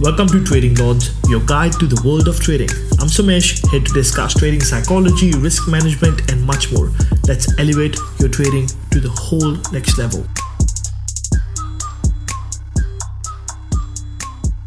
Welcome to Trading Lords, your guide to the world of trading. I'm Somesh, here to discuss trading psychology, risk management, and much more. Let's elevate your trading to the whole next level.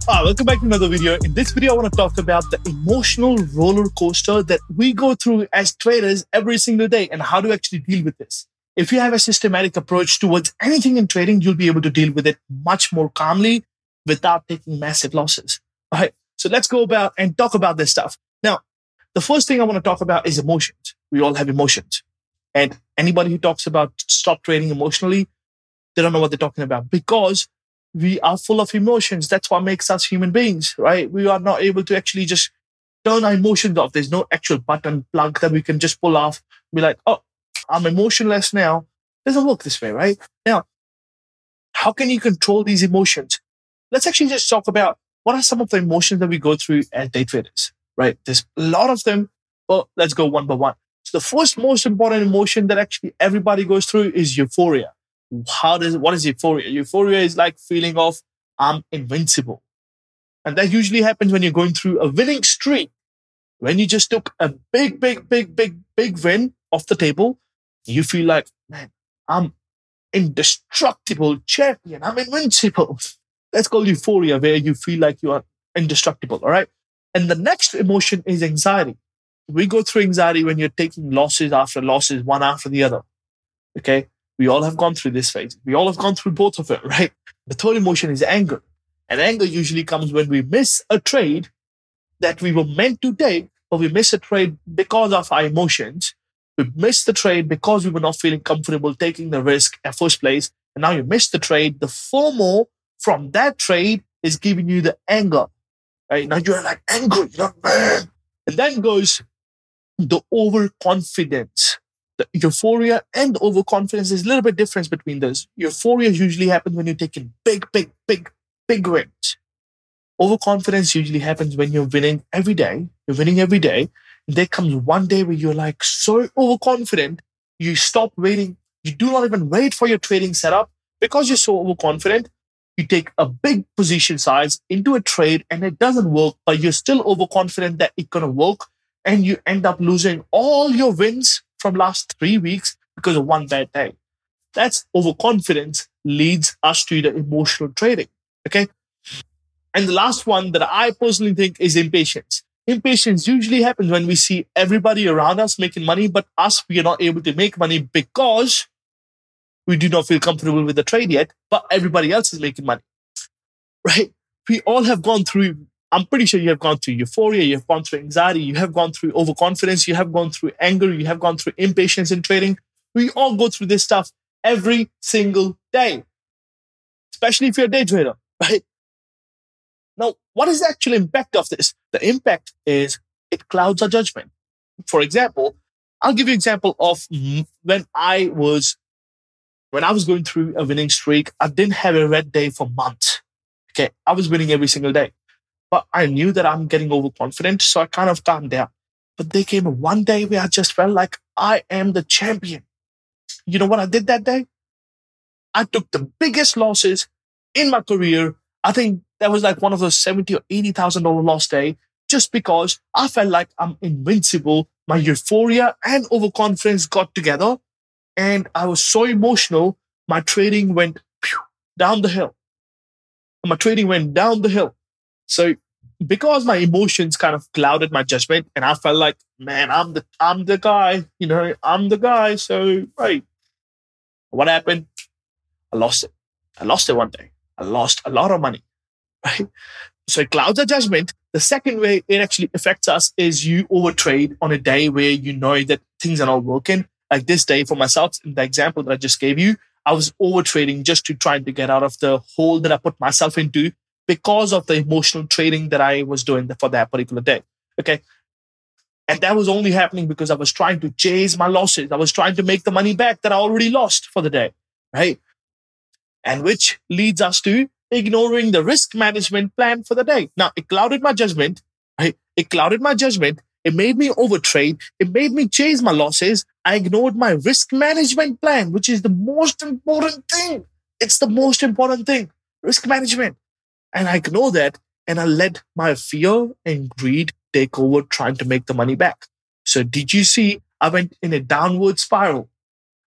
Ah, welcome back to another video. In this video, I want to talk about the emotional roller coaster that we go through as traders every single day and how to actually deal with this. If you have a systematic approach towards anything in trading, you'll be able to deal with it much more calmly without taking massive losses. All right. So let's go about and talk about this stuff. Now, the first thing I want to talk about is emotions. We all have emotions. And anybody who talks about stop trading emotionally, they don't know what they're talking about because we are full of emotions. That's what makes us human beings, right? We are not able to actually just turn our emotions off. There's no actual button plug that we can just pull off. Be like, oh, I'm emotionless now. It doesn't work this way, right? Now, how can you control these emotions? Let's actually just talk about what are some of the emotions that we go through as day traders, right? There's a lot of them, but let's go one by one. So the first most important emotion that actually everybody goes through is euphoria. How does what is euphoria? Euphoria is like feeling of I'm invincible. And that usually happens when you're going through a winning streak. When you just took a big, big, big, big, big win off the table, you feel like, man, I'm indestructible champion. I'm invincible. That's call euphoria, where you feel like you are indestructible. All right. And the next emotion is anxiety. We go through anxiety when you're taking losses after losses, one after the other. Okay. We all have gone through this phase. We all have gone through both of it, right? The third emotion is anger. And anger usually comes when we miss a trade that we were meant to take, but we miss a trade because of our emotions. We missed the trade because we were not feeling comfortable taking the risk at first place. And now you missed the trade. The FOMO from that trade is giving you the anger. Right? Now you're like angry, you're man. And then goes the overconfidence. The euphoria and overconfidence. There's a little bit difference between those. Euphoria usually happens when you're taking big, big, big, big wins. Overconfidence usually happens when you're winning every day. You're winning every day. And there comes one day where you're like so overconfident, you stop waiting. You do not even wait for your trading setup because you're so overconfident you take a big position size into a trade and it doesn't work, but you're still overconfident that it's going to work. And you end up losing all your wins from last three weeks because of one bad day. That's overconfidence leads us to the emotional trading. Okay. And the last one that I personally think is impatience. Impatience usually happens when we see everybody around us making money, but us, we are not able to make money because we do not feel comfortable with the trade yet, but everybody else is making money, right? We all have gone through, I'm pretty sure you have gone through euphoria, you have gone through anxiety, you have gone through overconfidence, you have gone through anger, you have gone through impatience in trading. We all go through this stuff every single day, especially if you're a day trader, right? Now, what is the actual impact of this? The impact is it clouds our judgment. For example, I'll give you an example of when I was when I was going through a winning streak, I didn't have a red day for months. Okay. I was winning every single day, but I knew that I'm getting overconfident. So I kind of calmed down. But there came one day where I just felt like I am the champion. You know what I did that day? I took the biggest losses in my career. I think that was like one of those 70 or $80,000 loss day just because I felt like I'm invincible. My euphoria and overconfidence got together and I was so emotional, my trading went down the hill. My trading went down the hill. So because my emotions kind of clouded my judgment and I felt like, man, I'm the I'm the guy, you know, I'm the guy. So right. What happened? I lost it. I lost it one day. I lost a lot of money. Right. So it clouds our judgment. The second way it actually affects us is you overtrade on a day where you know that things are not working like this day for myself, in the example that I just gave you, I was over trading just to try to get out of the hole that I put myself into because of the emotional trading that I was doing for that particular day. Okay. And that was only happening because I was trying to chase my losses. I was trying to make the money back that I already lost for the day. Right. And which leads us to ignoring the risk management plan for the day. Now, it clouded my judgment. Right? It clouded my judgment. It made me overtrade. It made me chase my losses. I ignored my risk management plan, which is the most important thing. It's the most important thing. Risk management. And I ignore that. and I let my fear and greed take over trying to make the money back. So did you see I went in a downward spiral?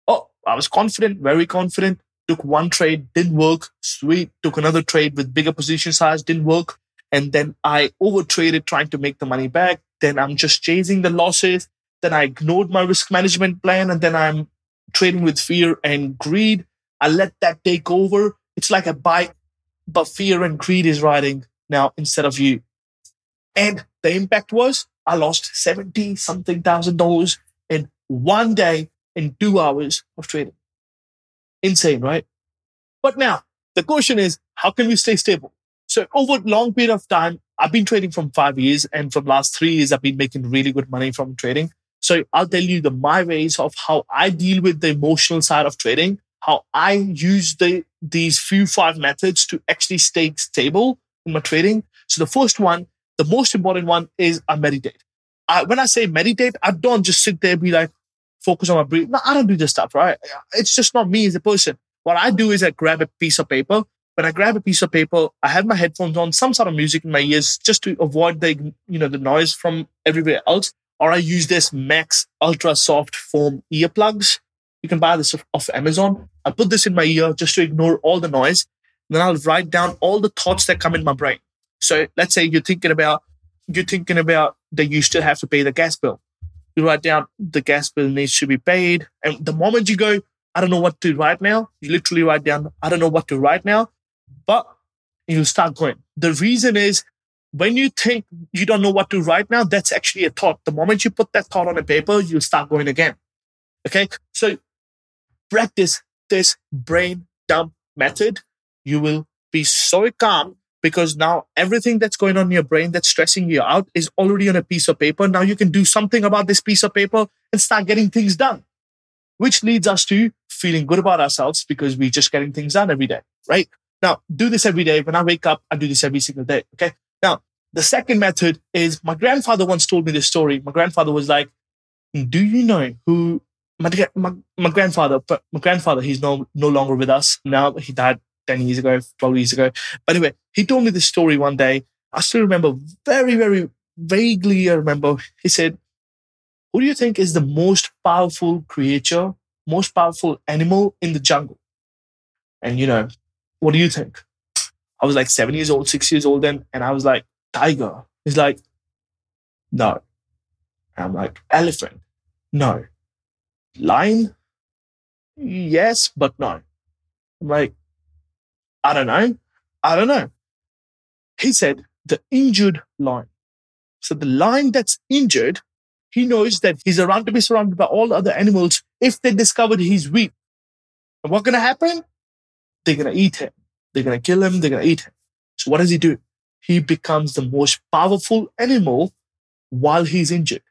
Oh, I was confident, very confident. Took one trade, didn't work. Sweet. Took another trade with bigger position size, didn't work. And then I overtraded trying to make the money back. Then I'm just chasing the losses. Then I ignored my risk management plan and then I'm trading with fear and greed. I let that take over. It's like a bike, but fear and greed is riding now instead of you. And the impact was I lost 70 something thousand dollars in one day in two hours of trading. Insane, right? But now the question is, how can we stay stable? So over a long period of time, I've been trading from five years and from last three years, I've been making really good money from trading. So I'll tell you the my ways of how I deal with the emotional side of trading, how I use the these few five methods to actually stay stable in my trading. So the first one, the most important one is I meditate. I, when I say meditate, I don't just sit there be like, focus on my breathing. No, I don't do this stuff, right? It's just not me as a person. What I do is I grab a piece of paper. When I grab a piece of paper, I have my headphones on, some sort of music in my ears just to avoid the, you know, the noise from everywhere else. Or I use this Mack's Ultra Soft Foam earplugs. You can buy this off Amazon. I put this in my ear just to ignore all the noise. Then I'll write down all the thoughts that come in my brain. So let's say you're thinking about you're thinking about that you still have to pay the gas bill. You write down the gas bill needs to be paid. And the moment you go, I don't know what to write now, you literally write down, I don't know what to write now, but you start going. The reason is when you think you don't know what to write now, that's actually a thought. The moment you put that thought on a paper, you'll start going again. Okay. So practice this brain dump method. You will be so calm because now everything that's going on in your brain that's stressing you out is already on a piece of paper. Now you can do something about this piece of paper and start getting things done, which leads us to feeling good about ourselves because we're just getting things done every day, right? Now, do this every day. When I wake up, I do this every single day. Okay. Now, the second method is my grandfather once told me this story. My grandfather was like, do you know who my, my, my grandfather, my grandfather, he's no, no longer with us now. He died 10 years ago, 12 years ago. But anyway, he told me this story one day. I still remember very, very vaguely. I remember he said, Who do you think is the most powerful creature, most powerful animal in the jungle? And, you know, what do you think? I was like seven years old, six years old then. And I was like, Tiger. He's like, No. And I'm like, Elephant. No. Lion? Yes, but no. I'm like, I don't know. I don't know. He said the injured lion. So the lion that's injured, he knows that he's around to be surrounded by all other animals if they discovered he's weak. And what's going to happen? They're going to eat him. They're going to kill him. They're going to eat him. So what does he do? He becomes the most powerful animal while he's injured.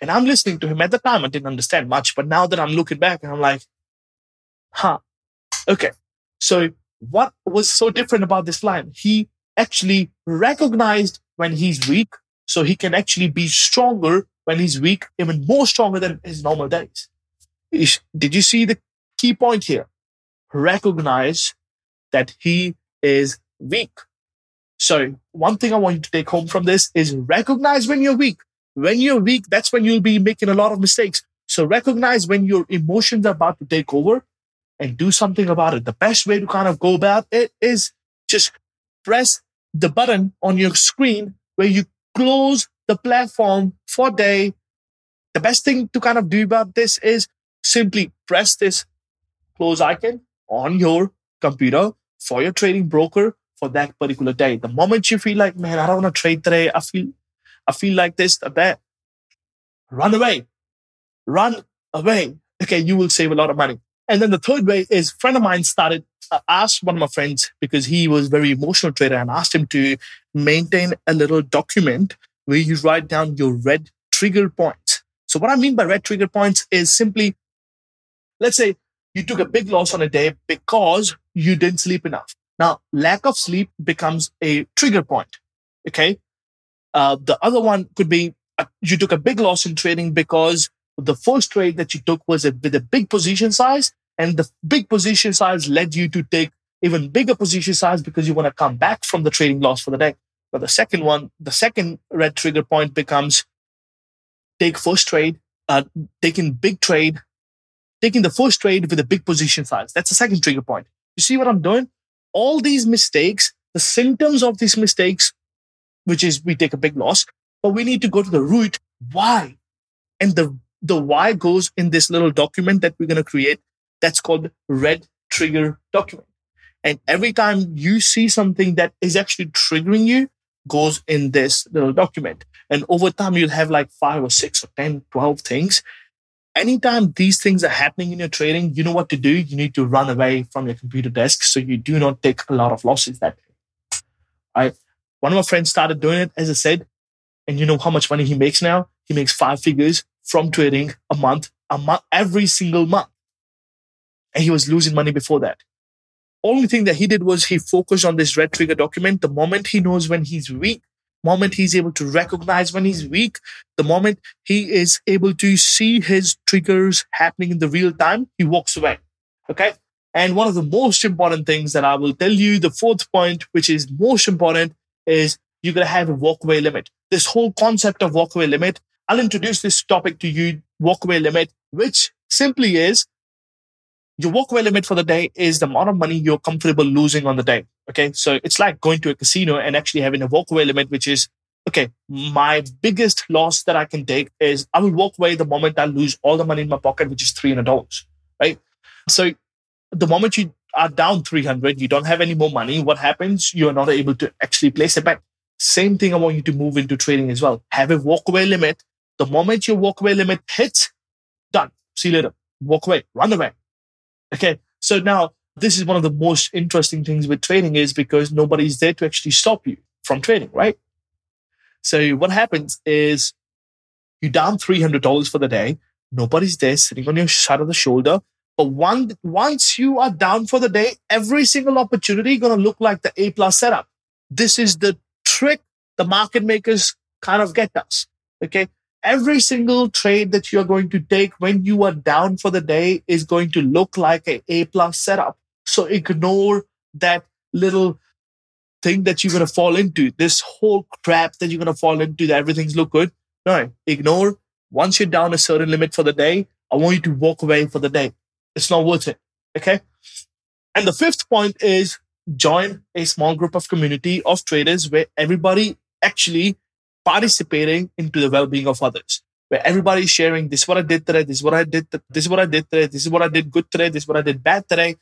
And I'm listening to him at the time. I didn't understand much, but now that I'm looking back and I'm like, huh, okay. So what was so different about this lion? He actually recognized when he's weak, so he can actually be stronger when he's weak, even more stronger than his normal days. Did you see the key point here? Recognize that he is weak. So one thing I want you to take home from this is recognize when you're weak. When you're weak, that's when you'll be making a lot of mistakes. So recognize when your emotions are about to take over and do something about it. The best way to kind of go about it is just press the button on your screen where you close the platform for day. The best thing to kind of do about this is simply press this close icon on your computer for your trading broker for that particular day. The moment you feel like, man, I don't want to trade today. I feel, I feel like this, or that, run away, run away. Okay. You will save a lot of money. And then the third way is friend of mine started, uh, asked one of my friends because he was very emotional trader and asked him to maintain a little document where you write down your red trigger points. So what I mean by red trigger points is simply, let's say you took a big loss on a day because you didn't sleep enough. Now, lack of sleep becomes a trigger point. Okay. Uh, the other one could be uh, you took a big loss in trading because the first trade that you took was a, with a big position size and the big position size led you to take even bigger position size because you want to come back from the trading loss for the day. But the second one, the second red trigger point becomes take first trade, uh, taking big trade, taking the first trade with a big position size. That's the second trigger point. You see what I'm doing? All these mistakes, the symptoms of these mistakes, which is we take a big loss, but we need to go to the root. Why? And the, the why goes in this little document that we're going to create. That's called red trigger document. And every time you see something that is actually triggering you, goes in this little document. And over time, you'll have like five or six or 10, 12 things. Anytime these things are happening in your trading, you know what to do. You need to run away from your computer desk so you do not take a lot of losses that day. I, one of my friends started doing it, as I said, and you know how much money he makes now? He makes five figures from trading a month, a month, every single month. And he was losing money before that. Only thing that he did was he focused on this red trigger document. The moment he knows when he's weak, moment he's able to recognize when he's weak, the moment he is able to see his triggers happening in the real time, he walks away. Okay. And one of the most important things that I will tell you, the fourth point, which is most important, is you're going to have a walkaway limit. This whole concept of walkaway limit, I'll introduce this topic to you, walkaway limit, which simply is your walkaway limit for the day is the amount of money you're comfortable losing on the day. Okay. So it's like going to a casino and actually having a walkaway limit, which is, okay, my biggest loss that I can take is I will walk away the moment I lose all the money in my pocket, which is $300. Right. So the moment you are down 300, you don't have any more money. What happens? You're not able to actually place a bet. Same thing I want you to move into trading as well. Have a walkaway limit. The moment your walkaway limit hits, done. See you later. Walk away, run away. Okay. So now this is one of the most interesting things with trading is because nobody's there to actually stop you from trading, right? So what happens is you down $300 for the day. Nobody's there sitting on your side of the shoulder. But one, once you are down for the day, every single opportunity going to look like the A plus setup. This is the trick the market makers kind of get us. Okay every single trade that you're going to take when you are down for the day is going to look like a A plus setup. So ignore that little thing that you're going to fall into, this whole crap that you're going to fall into that everything's look good. No, ignore. Once you're down a certain limit for the day, I want you to walk away for the day. It's not worth it. Okay. And the fifth point is join a small group of community of traders where everybody actually participating into the well-being of others where everybody is sharing this is what I did today, this is what I did, this is what I did today, this is what I did good today, this is what I did bad today.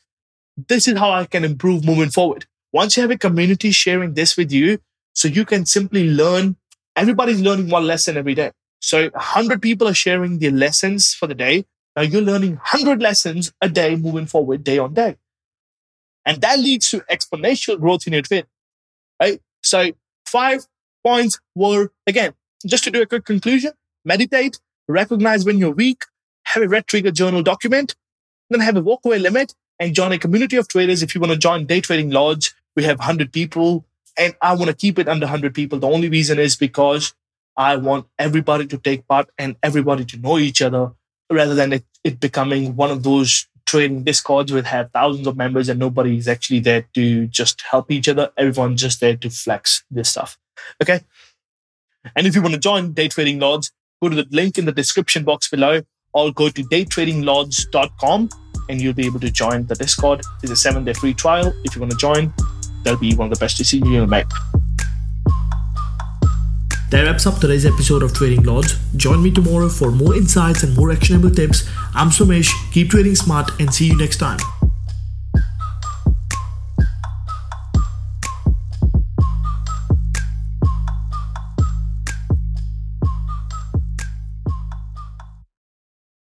This is how I can improve moving forward. Once you have a community sharing this with you, so you can simply learn, everybody's learning one lesson every day. So 100 people are sharing their lessons for the day. Now you're learning 100 lessons a day moving forward, day on day. And that leads to exponential growth in your trade, right? So five points were, again, just to do a quick conclusion, meditate, recognize when you're weak, have a red trigger journal document, then have a walkaway limit and join a community of traders. If you want to join Day Trading Lords, we have 100 people and I want to keep it under 100 people. The only reason is because I want everybody to take part and everybody to know each other rather than it, it becoming one of those trading discords with have thousands of members and nobody is actually there to just help each other. Everyone's just there to flex this stuff. Okay. And if you want to join Day Trading Lords, go to the link in the description box below or go to daytradinglords.com and you'll be able to join the Discord. It's a seven day free trial. If you want to join, that'll be one of the best decisions you'll make. That wraps up today's episode of Trading Lords. Join me tomorrow for more insights and more actionable tips. I'm Somesh. Keep trading smart and see you next time.